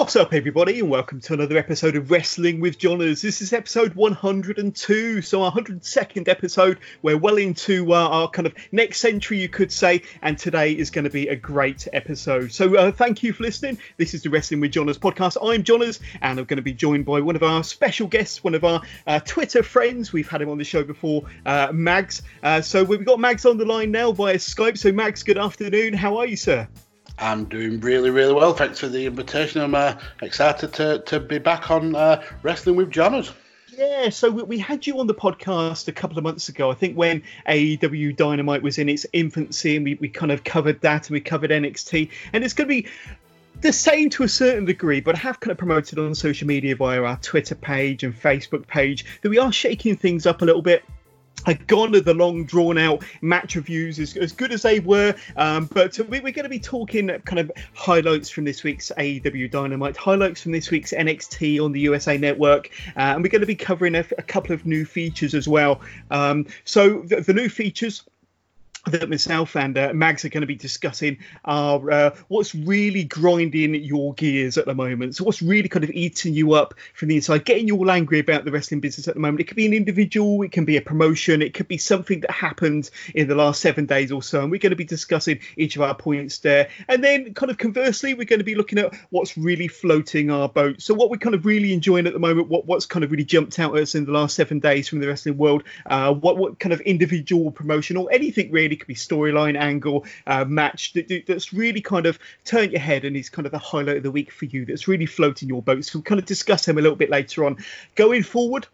What's up, everybody, and welcome to another episode of Wrestling with Johners. This is episode 102, so our 102nd episode. We're well into uh, our kind of next century, you could say, and today is going to be a great episode. So, uh, thank you for listening. This is the Wrestling with Johners podcast. I'm Johners, and I'm going to be joined by one of our special guests, one of our uh, Twitter friends. We've had him on the show before, uh, Mags. Uh, so, we've got Mags on the line now via Skype. So, Mags, good afternoon. How are you, sir? I'm doing really, really well. Thanks for the invitation. I'm uh, excited to, to be back on uh, Wrestling with Johners. Yeah, so we had you on the podcast a couple of months ago. I think when AEW Dynamite was in its infancy, and we, we kind of covered that and we covered NXT. And it's going to be the same to a certain degree, but I have kind of promoted on social media via our Twitter page and Facebook page that we are shaking things up a little bit gone are the long drawn out match reviews as, as good as they were. Um, but we, are going to be talking kind of highlights from this week's AEW Dynamite highlights from this week's NXT on the USA Network uh, and we're going to be covering a, a, couple of new features as well. Um, so the, the new features that myself and uh, Mags are going to be discussing are uh, what's really grinding your gears at the moment. So, what's really kind of eating you up from the inside, getting you all angry about the wrestling business at the moment. It could be an individual, it can be a promotion, it could be something that happened in the last seven days or so. And we're going to be discussing each of our points there. And then, kind of conversely, we're going to be looking at what's really floating our boat. So, what we're kind of really enjoying at the moment, what, what's kind of really jumped out at us in the last seven days from the wrestling world, uh, what, what kind of individual promotion or anything really could be storyline angle uh, match that, that's really kind of turned your head and is kind of the highlight of the week for you that's really floating your boat so we'll kind of discuss them a little bit later on. Going forward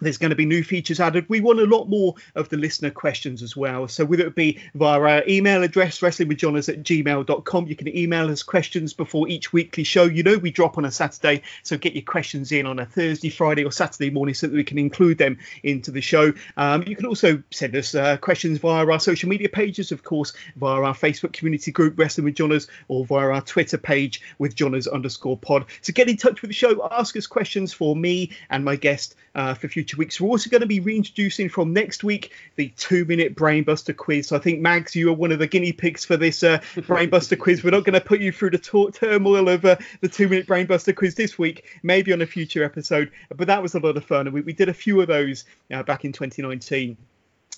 there's going to be new features added. We want a lot more of the listener questions as well. So whether it be via our email address, wrestlingwithjohners at gmail.com, you can email us questions before each weekly show. You know we drop on a Saturday, so get your questions in on a Thursday, Friday or Saturday morning so that we can include them into the show. Um, you can also send us uh, questions via our social media pages, of course, via our Facebook community group, Wrestling with Johners, or via our Twitter page with Johners underscore pod. So get in touch with the show, ask us questions for me and my guest uh, for future weeks. We're also going to be reintroducing from next week the two minute brainbuster quiz. So I think, Mags, you are one of the guinea pigs for this uh, brainbuster quiz. We're not going to put you through the t- turmoil of uh, the two minute brainbuster quiz this week, maybe on a future episode. But that was a lot of fun. And we, we did a few of those uh, back in 2019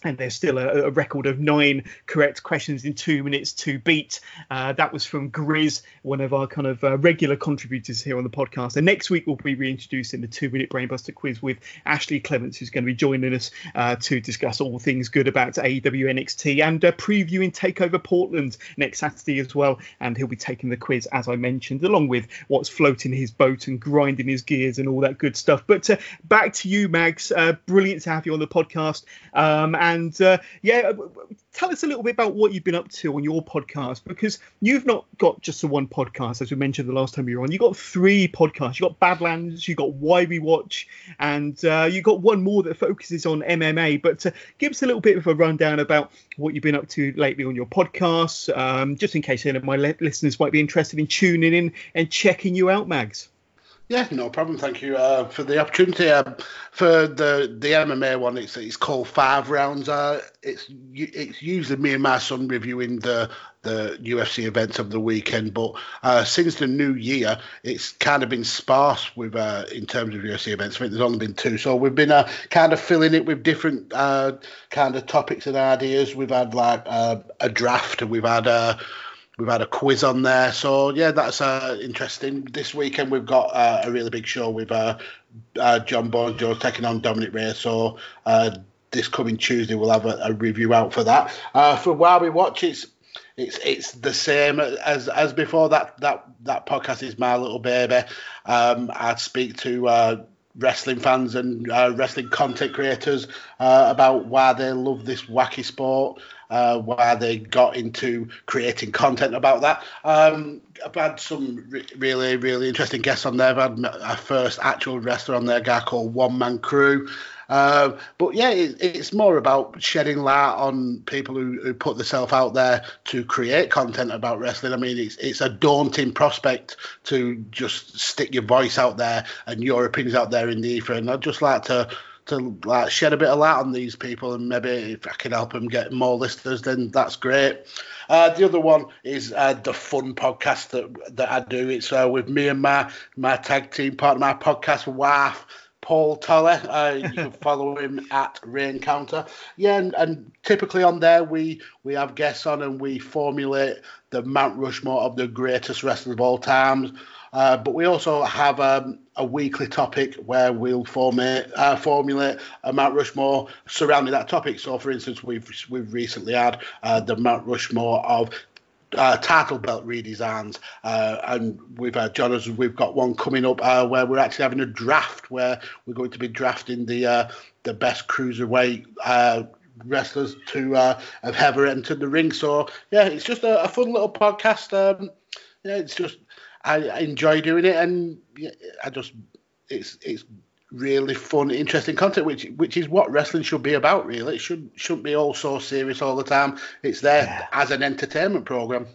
and there's still a, a, record of nine correct questions in two minutes to beat. Uh, that was from Grizz, one of our kind of uh, regular contributors here on the podcast. And next week we'll be reintroducing the two-minute brainbuster quiz with Ashley Clements, who's going to be joining us uh, to discuss all things good about AEW NXT and uh, previewing Takeover Portland next Saturday as well. And he'll be taking the quiz as I mentioned, along with what's floating his boat and grinding his gears and all that good stuff. But uh, back to you, Mags. Uh, brilliant to have you on the podcast. Um, and and uh, yeah, uh, tell us a little bit about what you've been up to on your podcast because you've not got just the one podcast, as we mentioned the last time you were on. You got three podcasts. You got Badlands, you got Why We Watch, and uh, you got one more that focuses on MMA. But uh, give us a little bit of a rundown about what you've been up to lately on your podcasts, um, just in case any of my listeners might be interested in tuning in and checking you out, Mags. Yeah, no problem. Thank you uh, for the opportunity. Um, for the the MMA one, it's it's called Five Rounds. Uh, it's it's usually me and my son reviewing the the UFC events of the weekend, but uh, since the new year, it's kind of been sparse with uh, in terms of UFC events. I think there's only been two, so we've been uh, kind of filling it with different uh, kind of topics and ideas. We've had like uh, a draft, and we've had We've had a quiz on there, so yeah, that's uh, interesting. This weekend we've got uh, a really big show with uh, uh Jon Bones Jones taking on Dominick Reyes. So uh, this coming Tuesday we'll have a, a, review out for that. Uh, for while we watch, it's it's it's the same as as before. That that that podcast is my little baby. Um, I'd speak to wrestling fans and uh, wrestling content creators uh, about why they love this wacky sport, uh, why they got into creating content about that. Um, I've had some re- really, really interesting guests on there. I've had our first actual wrestler on there, a guy called One Man Crew. Uh, but yeah, it, it's more about shedding light on people who, who put themselves out there to create content about wrestling. I mean, it's it's a daunting prospect to just stick your voice out there and your opinions out there in the ether. And I'd just like to to like shed a bit of light on these people, and maybe if I can help them get more listeners, then that's great. Uh, the other one is uh, the fun podcast that that I do. It's uh, with me and my my tag team part of my podcast, WAF. Paul Toller. Uh, you can follow him at Reencounter. Yeah, and, and, typically on there we we have guests on and we formulate the Mount Rushmore of the greatest wrestlers of all times. Uh, but we also have um, a weekly topic where we'll formulate, uh, formulate a Mount Rushmore surrounding that topic. So, for instance, we've we've recently had uh, the Mount Rushmore of uh, title belt redesigns, uh, and we've had John, as we've got one coming up uh, where we're actually having a draft where we're going to be drafting the uh, the best cruiserweight uh, wrestlers to uh, have ever entered the ring. So yeah, it's just a, a fun little podcast. Um, yeah, it's just I, I enjoy doing it, and I just it's it's really fun, interesting content, which which is what wrestling should be about. Really, it should shouldn't be all so serious all the time. It's there yeah. as an entertainment program.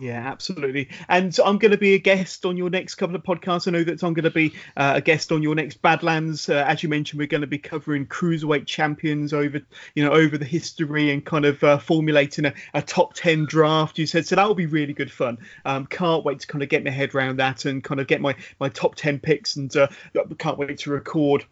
Yeah, absolutely. And I'm going to be a guest on your next couple of podcasts. I know that I'm going to be uh, a guest on your next Badlands. Uh, as you mentioned, we're going to be covering cruiserweight champions over, you know, over the history and kind of uh, formulating a, a, top ten draft. You said so that will be really good fun. Um, can't wait to kind of get my head around that and kind of get my my top ten picks and uh, can't wait to record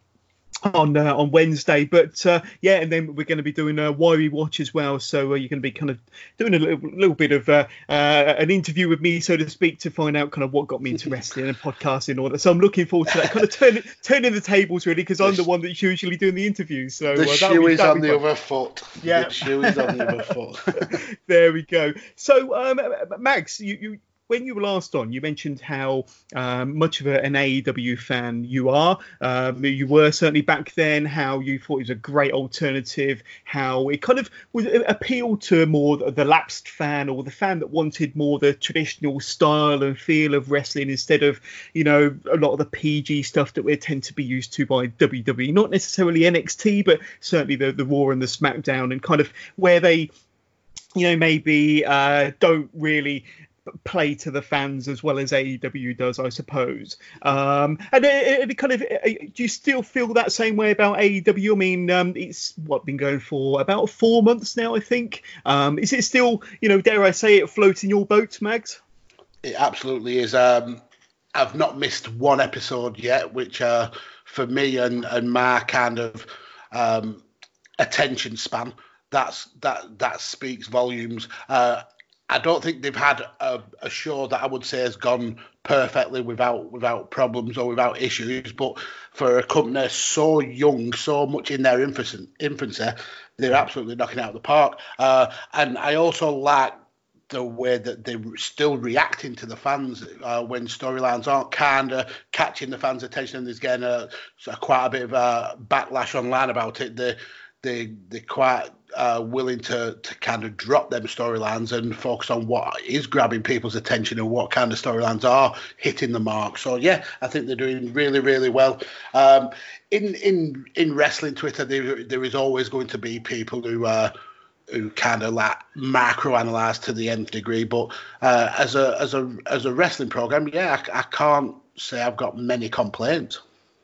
on uh, on Wednesday. But uh, yeah, and then we're going to be doing a why we watch as well. So uh, you're going to be kind of doing a little, little bit of uh, uh, an interview with me, so to speak, to find out kind of what got me into wrestling and podcasting and all that. So I'm looking forward to that. Kind of turning turning the tables really, because I'm the one that's usually doing the interviews. So the uh, shoe be, is on the other foot. Yeah, the shoe is on the other foot. there we go. So um, Mags, you, you when you were last on, you mentioned how um, much of an AEW fan you are. Um, you were certainly back then. How you thought it was a great alternative. How it kind of was appealed to more the lapsed fan or the fan that wanted more the traditional style and feel of wrestling instead of you know a lot of the PG stuff that we tend to be used to by WWE. Not necessarily NXT, but certainly the the Raw and the SmackDown and kind of where they you know maybe uh, don't really play to the fans as well as AEW does, I suppose. Um, and it, it, kind of, uh, do you still feel that same way about AEW? I mean, um, it's what been going for about four months now, I think. Um, is it still, you know, dare I say it, floating your boat, Mags? It absolutely is. Um, I've not missed one episode yet, which uh, for me and and my kind of um, attention span that's that that speaks volumes. Uh, I don't think they've had a, a, show that I would say has gone perfectly without without problems or without issues. But for a company so young, so much in their infancy, they're absolutely knocking out of the park. Uh, and I also like the way that they're still reacting to the fans uh, when storylines aren't kind of catching the fans' attention there's getting a, a, quite a bit of a backlash online about it. They they they're quite uh, willing to to kind of drop them storylines and focus on what is grabbing people's attention and what kind of storylines are hitting the mark. So yeah, I think they're doing really really well. Um, in in in wrestling Twitter, there there is always going to be people who. Uh, who kind of like macro analyze to the nth degree, but uh, as a as a as a wrestling program, yeah, I, I can't say I've got many complaints.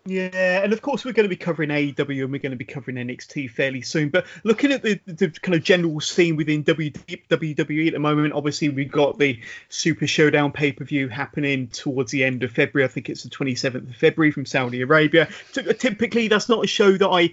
Yeah, and of course we're going to be covering AEW and we're going to be covering NXT fairly soon. But looking at the, the kind of general scene within WWE at the moment, obviously we've got the Super Showdown pay per view happening towards the end of February. I think it's the 27th of February from Saudi Arabia. Typically, that's not a show that I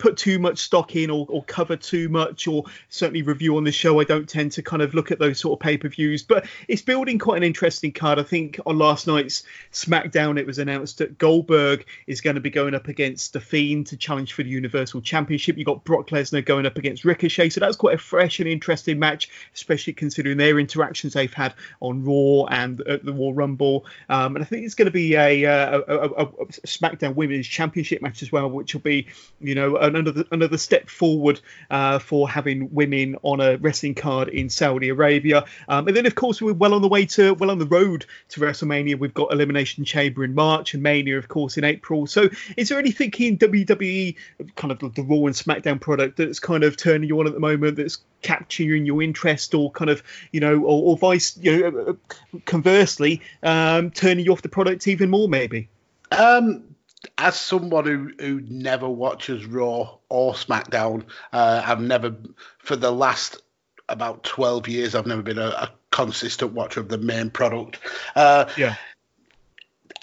put too much stock in or, or cover too much or certainly review on the show. I don't tend to kind of look at those sort of pay per views, but it's building quite an interesting card. I think on last night's SmackDown, it was announced that Goldberg is going to be going up against The Fiend to challenge for the Universal Championship. You got Brock Lesnar going up against Ricochet, so that's quite a fresh and interesting match, especially considering their interactions they've had on Raw and at the Royal Rumble. Um, and I think it's going to be a, uh, a, a, a, SmackDown Women's Championship match as well, which will be, you know, another another step forward uh, for having women on a wrestling card in Saudi Arabia. Um, and then, of course, we're well on the way to well on the road to WrestleMania. We've got Elimination Chamber in March and Mania, of course, in April. So, is there anything in WWE, kind of the Raw and SmackDown product, that's kind of turning you on at the moment? That's capturing your interest, or kind of, you know, or, or vice, you know, conversely, um, turning you off the product even more, maybe? Um, as someone who, who never watches Raw or SmackDown, uh, I've never, for the last about 12 years, I've never been a, a consistent watcher of the main product. Uh, yeah.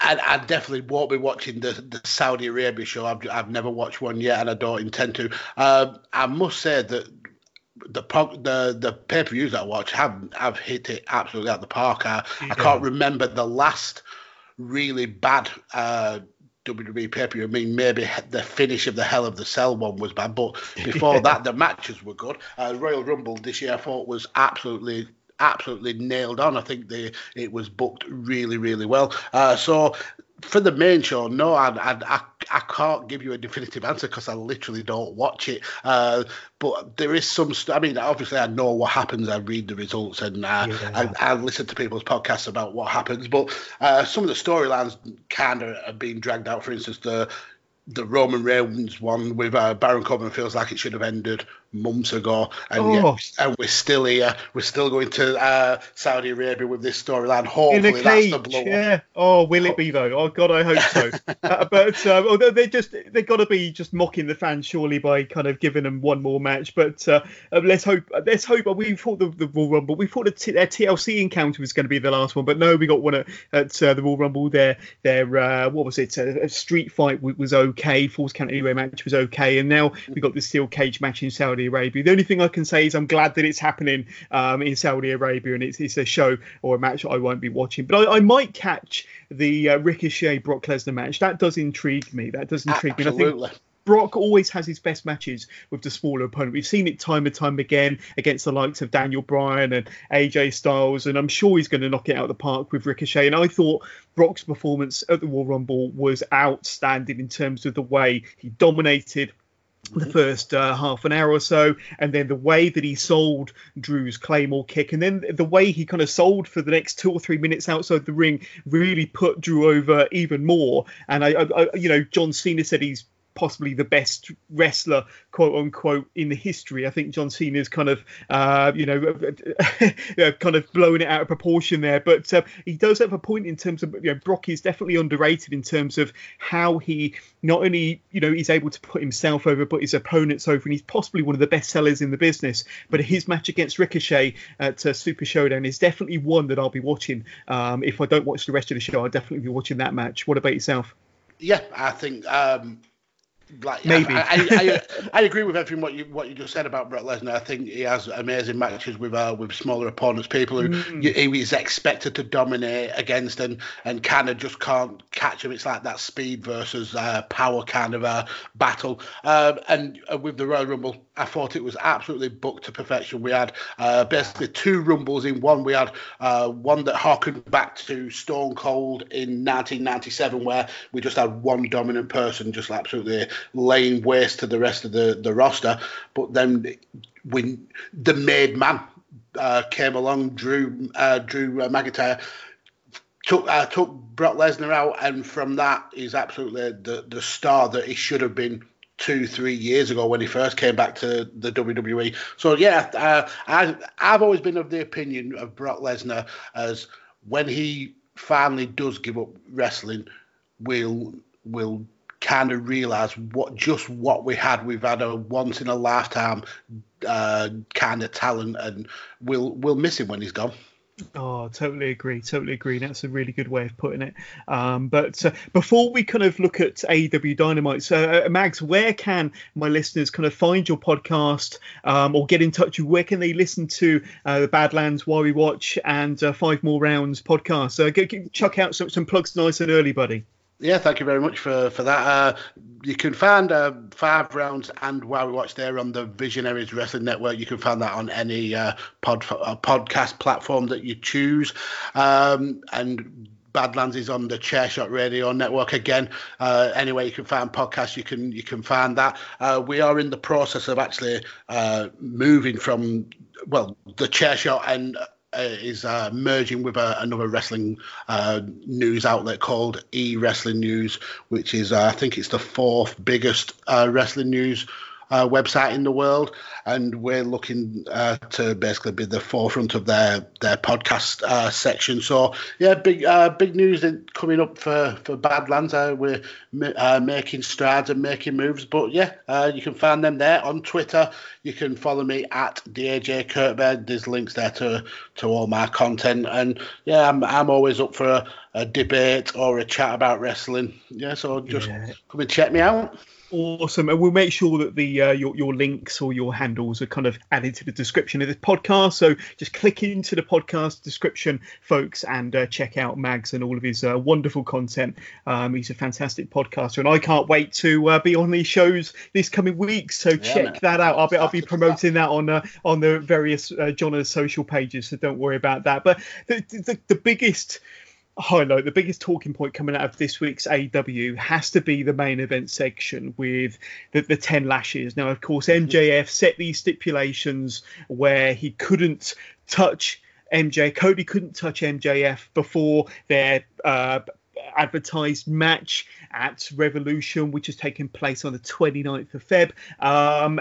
I, I, definitely won't be watching the, the Saudi Arabia show. I've, I've never watched one yet, and I don't intend to. Uh, I must say that the the the pay per views I watch have have hit it absolutely out the park. I, yeah. I can't remember the last really bad uh, WWE pay per view. I mean, maybe the finish of the Hell of the Cell one was bad, but before that, the matches were good. Uh, Royal Rumble this year, I thought was absolutely absolutely nailed on. I think they it was booked really, really well. Uh, so for the main show, no, I, I, I, can't give you a definitive answer because I literally don't watch it. Uh, but there is some. St- I mean, obviously, I know what happens. I read the results and uh, yeah. I, I, listen to people's podcasts about what happens. But uh, some of the storylines kind of are being dragged out. For instance, the the Roman Reigns one with uh, Baron Corbin feels like it should have ended months ago, and oh. yet, and we're still here. We're still going to uh, Saudi Arabia with this storyline. Hopefully, that's the blow. Yeah. Oh, will it be though? Oh God, I hope so. uh, but um, although they just they got to be just mocking the fans surely by kind of giving them one more match. But uh, uh let's hope. Let's hope. We thought the, the Royal Rumble. We thought the t- their TLC encounter was going to be the last one, but no, we got one at, at uh, the Royal Rumble. Their their uh, what was it? a street fight was okay. Falls Count Anywhere match was okay, and now we got the steel cage match in Saudi. Saudi Arabia. The only thing I can say is I'm glad that it's happening um, in Saudi Arabia and it's, it's a show or a match I won't be watching. But I, I might catch the uh, Ricochet Brock Lesnar match. That does intrigue me. That does intrigue Absolutely. me. I think Brock always has his best matches with the smaller opponent. We've seen it time and time again against the likes of Daniel Bryan and AJ Styles, and I'm sure he's going to knock it out of the park with Ricochet. And I thought Brock's performance at the Royal Rumble was outstanding in terms of the way he dominated the mm-hmm. first uh, half an hour or so, and then the way that he sold Drew's Claymore kick, and then the way he kind of sold for the next two or three minutes outside the ring really put Drew over even more. And I, I, I you know, John Cena said he's possibly the best wrestler, quote unquote, in the history. I think John Cena's kind of, uh, you know, kind of blowing it out of proportion there. But uh, he does have a point in terms of, you know, Brock is definitely underrated in terms of how he not only, you know, he's able to put himself over, but his opponents over. And he's possibly one of the best sellers in the business. But his match against Ricochet at uh, Super Showdown is definitely one that I'll be watching. Um, if I don't watch the rest of the show, I'll definitely be watching that match. What about yourself? Yeah, I think um, like maybe I, I, I, I, agree with everything what you what you just said about Brock Lesnar. I think he has amazing matches with uh, with smaller opponents, people who mm. he is expected to dominate against and and kind of just can't catch him. It's like that speed versus uh, power kind of a battle. Um, and uh, with the Royal Rumble, I thought it was absolutely booked to perfection. We had uh, basically two rumbles in one. We had uh, one that harkened back to Stone Cold in 1997, where we just had one dominant person just absolutely laying waste to the rest of the, the roster. But then when the made man uh, came along, Drew uh, Drew uh, McIntyre took uh, took Brock Lesnar out, and from that he's absolutely the the star that he should have been two, three years ago when he first came back to the WWE. So yeah, uh, I I've always been of the opinion of Brock Lesnar as when he finally does give up wrestling, will will kind of realize what just what we had. We've had a once in a lifetime uh, kind of talent, and we'll we'll miss him when he's gone. Oh, totally agree. Totally agree. That's a really good way of putting it. Um, but uh, before we kind of look at AEW Dynamite, so uh, Mags, where can my listeners kind of find your podcast um, or get in touch with? Where can they listen to uh, the Badlands, Why We Watch, and uh, Five More Rounds podcast? So get, chuck out some, some plugs nice and early, buddy. Yeah, thank you very much for for that. Uh, you can find uh, five rounds and while we watch there on the Visionaries Wrestling Network. You can find that on any uh, pod uh, podcast platform that you choose, um, and Badlands is on the Chairshot Radio Network again. Uh, anyway, you can find podcasts. You can you can find that. Uh, we are in the process of actually uh, moving from well the Chairshot and is uh, merging with uh, another wrestling uh, news outlet called E Wrestling News, which is uh, I think it's the fourth biggest uh, wrestling news uh, website in the world, and we're looking uh, to basically be the forefront of their their podcast uh, section. So yeah, big uh, big news coming up for for Badlands. Uh, we're uh, making strides and making moves, but yeah, you can find them there on Twitter. You can follow me at DAJ Kurtbed. There's links there to to all my content, and yeah, I'm I'm always up for a, a debate or a chat about wrestling. Yeah, so just yeah. come and check me out. Awesome, and we'll make sure that the uh, your your links or your handles are kind of added to the description of this podcast. So just click into the podcast description, folks, and uh, check out Mags and all of his uh, wonderful content. Um, he's a fantastic podcaster, and I can't wait to uh, be on these shows this coming week. So yeah, check man. that out. I'll be I'll be promoting that on uh, on the various uh, John's social pages. So don't worry about that. But the the, the biggest highlight the biggest talking point coming out of this week's AEW has to be the main event section with the, the 10 lashes. Now, of course, MJF mm-hmm. set these stipulations where he couldn't touch MJ, Cody couldn't touch MJF before their uh, advertised match at Revolution, which has taken place on the 29th of Feb. Um,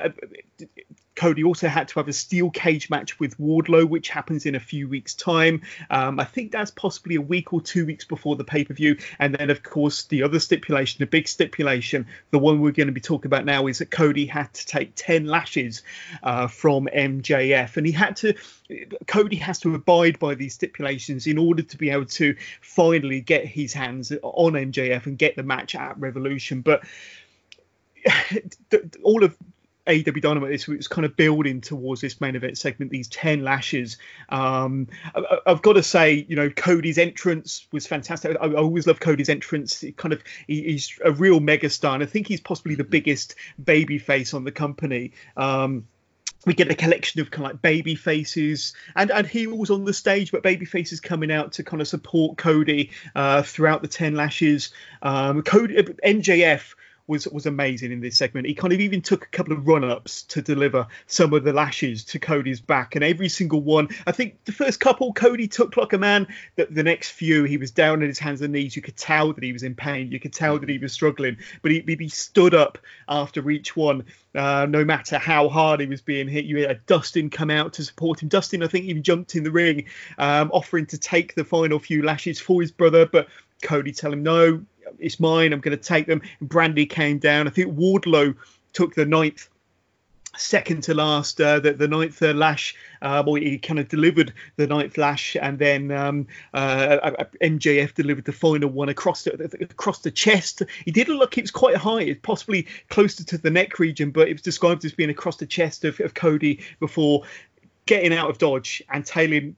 Cody also had to have a steel cage match with Wardlow, which happens in a few weeks' time. Um, I think that's possibly a week or two weeks before the pay per view. And then, of course, the other stipulation, the big stipulation, the one we're going to be talking about now, is that Cody had to take 10 lashes uh, from MJF. And he had to, Cody has to abide by these stipulations in order to be able to finally get his hands on MJF and get the match at Revolution. But all of AEW Dynamite this was kind of building towards this main event segment, these 10 lashes. Um, I, have got to say, you know, Cody's entrance was fantastic. I, I always love Cody's entrance. He kind of he, he's a real megastar, and I think he's possibly the biggest baby face on the company. Um, we get a collection of kind of like baby faces and and heels on the stage, but baby faces coming out to kind of support Cody uh, throughout the ten lashes. Um, Cody MJF was was amazing in this segment. He kind of even took a couple of run ups to deliver some of the lashes to Cody's back, and every single one. I think the first couple Cody took like a man. That the next few he was down on his hands and knees. You could tell that he was in pain. You could tell that he was struggling, but he, he stood up after each one. Uh, no matter how hard he was being hit, you had Dustin come out to support him. Dustin, I think, even jumped in the ring, um, offering to take the final few lashes for his brother, but Cody tell him no, it's mine. I'm going to take them. And Brandi came down. I think Wardlow took the ninth second to last, uh, the, the ninth uh, lash, uh, or he kind of delivered the ninth lash, and then um, uh, uh, uh MJF delivered the final one across the across the chest. He did look it was quite high, it's possibly closer to the neck region, but it was described as being across the chest of, of Cody before getting out of dodge and tailing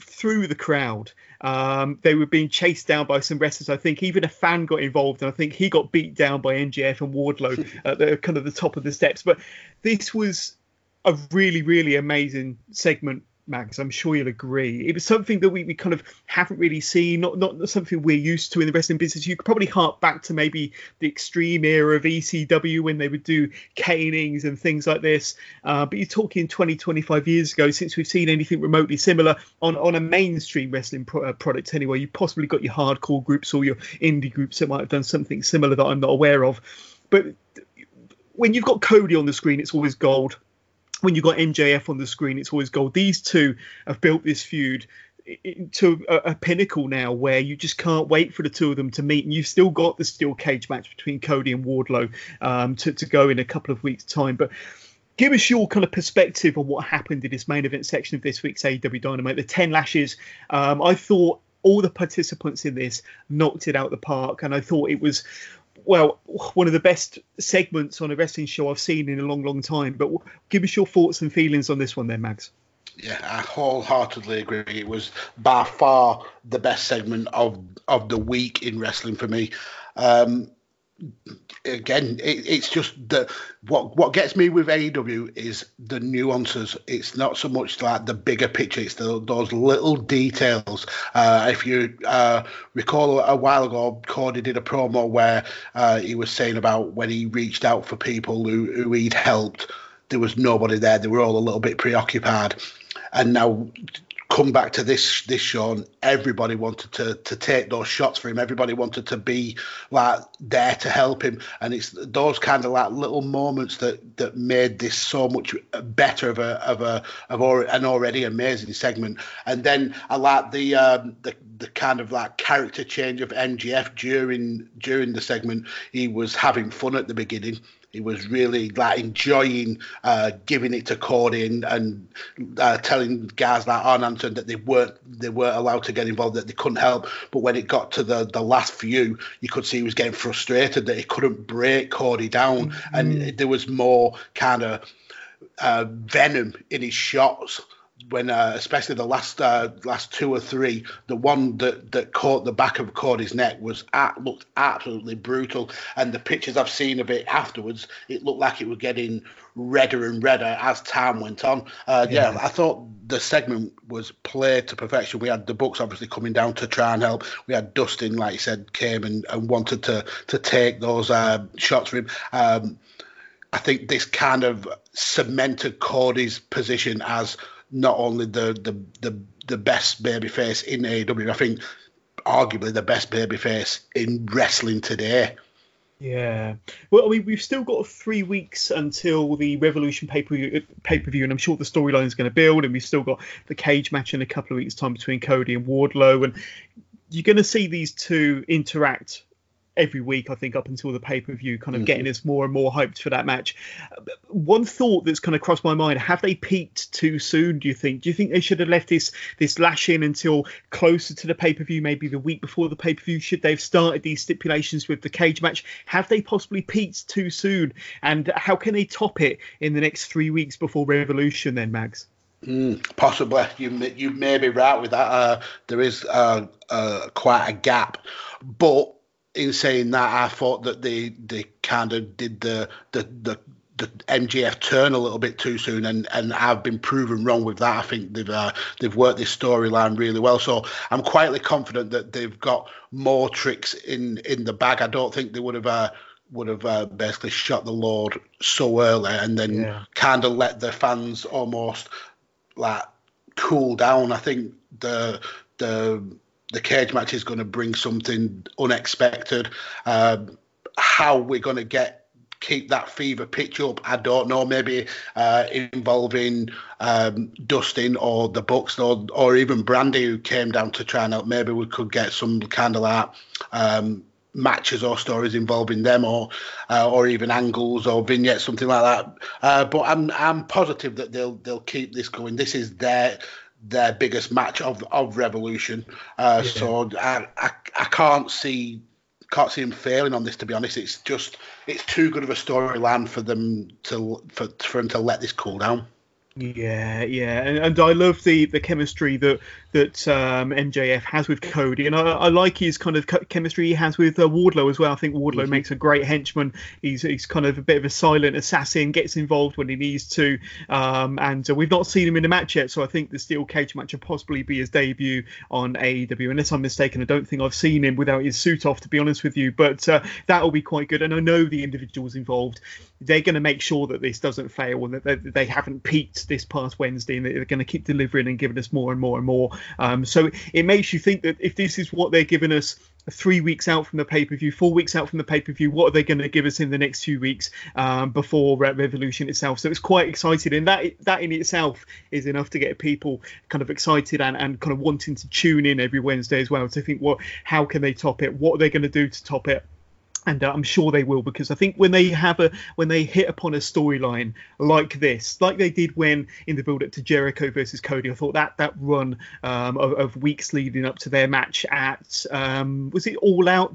through the crowd. Um, they were being chased down by some wrestlers. I think even a fan got involved, and I think he got beat down by MJF and Wardlow at the kind of the top of the steps. But this was a really, really amazing segment Mags. I'm sure you'll agree. It was something that we, we kind of haven't really seen, not not something we're used to in the wrestling business. You could probably hark back to maybe the extreme era of ECW when they would do canings and things like this. Uh, but you're talking 20, 25 years ago since we've seen anything remotely similar on, on a mainstream wrestling pro- uh, product anyway. You possibly got your hardcore groups or your indie groups that might have done something similar that I'm not aware of. But when you've got Cody on the screen, it's always gold when you've got MJF on the screen, it's always gold. These two have built this feud to a, a, pinnacle now where you just can't wait for the two of them to meet and you've still got the steel cage match between Cody and Wardlow um, to, to go in a couple of weeks time but give us your kind of perspective on what happened in this main event section of this week's AEW Dynamite. The ten lashes. Um, I thought all the participants in this knocked it out the park, and I thought it was. Well, one of the best segments on a wrestling show I've seen in a long, long time. But give us your thoughts and feelings on this one, then, Mags. Yeah, I wholeheartedly agree. It was by far the best segment of of the week in wrestling for me. Um, again, it, it's just the what what gets me with AEW is the nuances. It's not so much like the bigger picture; it's the, those little details. Uh, if you uh, recall a while ago, Cody did a promo where uh, he was saying about when he reached out for people who, who he'd helped, there was nobody there. They were all a little bit preoccupied. And now come back to this this show and everybody wanted to to take those shots for him. Everybody wanted to be like there to help him. And it's those kind of like little moments that that made this so much better of a of a of an already amazing segment. And then i like the um the the kind of like character change of MJF during during the segment. He was having fun at the beginning he was really like enjoying uh, giving it to Cody and, and uh, telling guys like Arn Anderson that they weren't they weren't allowed to get involved, that they couldn't help. But when it got to the the last few, you could see he was getting frustrated that he couldn't break Cody down, mm-hmm. and there was more kind of uh, venom in his shots when uh, especially the last uh, last two or three, the one that, that caught the back of Cody's neck was at, looked absolutely brutal. And the pictures I've seen of it afterwards, it looked like it was getting redder and redder as time went on. Uh, yeah. yeah. I thought the segment was played to perfection. We had the Bucks obviously coming down to try and help. We had Dustin, like you said, came and, and wanted to to take those uh, shots for him. Um, I think this kind of cemented Cody's position as not only the the the, the best babyface in AEW, I think arguably the best babyface in wrestling today. Yeah. Well, I mean, we've still got three weeks until the Revolution pay per view, and I'm sure the storyline is going to build. And we've still got the cage match in a couple of weeks' time between Cody and Wardlow, and you're going to see these two interact every week, I think, up until the pay per view, kind of mm-hmm. getting us more and more hyped for that match. One thought that's kind of crossed my mind: Have they peaked too soon? Do you think? Do you think they should have left this this lash in until closer to the pay per view, maybe the week before the pay per view? Should they have started these stipulations with the cage match? Have they possibly peaked too soon? And how can they top it in the next three weeks before Revolution? Then, Mags. Mm, possibly, you you may be right with that. Uh, there is uh, uh, quite a gap, but in saying that, I thought that they they kind of did the the the the MJF turn a little bit too soon, and, and I've been proven wrong with that. I think they've uh, they've worked this storyline really well, so I'm quietly confident that they've got more tricks in in the bag. I don't think they would have uh, would have uh, basically shot the Lord so early, and then yeah. kind of let the fans almost like cool down. I think the the the cage match is going to bring something unexpected. Um, how we're going to get keep that fever pitch up, I don't know. Maybe uh, involving um, Dustin or the Bucks or or even Brandi who came down to try and help. Maybe we could get some kind of that. Um, matches or stories involving them or uh, or even angles or vignettes something like that uh, but I'm I'm positive that they'll they'll keep this going this is their their biggest match of of Revolution. Uh, yeah. So I, I I can't see can't see him failing on this. To be honest, it's just it's too good of a storyline for them to for for him to let this cool down. Yeah, yeah, and, and I love the the chemistry that that um, MJF has with Cody, and I, I, like his kind of chemistry he has with uh, Wardlow as well. I think Wardlow mm-hmm. makes a great henchman. He's he's kind of a bit of a silent assassin, gets involved when he needs to, um, and uh, we've not seen him in a match yet. So I think the steel cage match will possibly be his debut on AEW. Unless I'm mistaken, I don't think I've seen him without his suit off, to be honest with you. But uh, that will be quite good, and I know the individuals involved. They're going to make sure that this doesn't fail and that they, they haven't peaked this past Wednesday, and they're going to keep delivering and giving us more and more and more. Um, so it makes you think that if this is what they're giving us three weeks out from the pay per view, four weeks out from the pay per view, what are they going to give us in the next few weeks um, before Revolution itself? So it's quite exciting, and that that in itself is enough to get people kind of excited and, and kind of wanting to tune in every Wednesday as well to think, what, well, how can they top it? What are they going to do to top it? And uh, I'm sure they will because I think when they have a when they hit upon a storyline like this, like they did when in the build up to Jericho versus Cody, I thought that that run um, of, of, weeks leading up to their match at um, was it All Out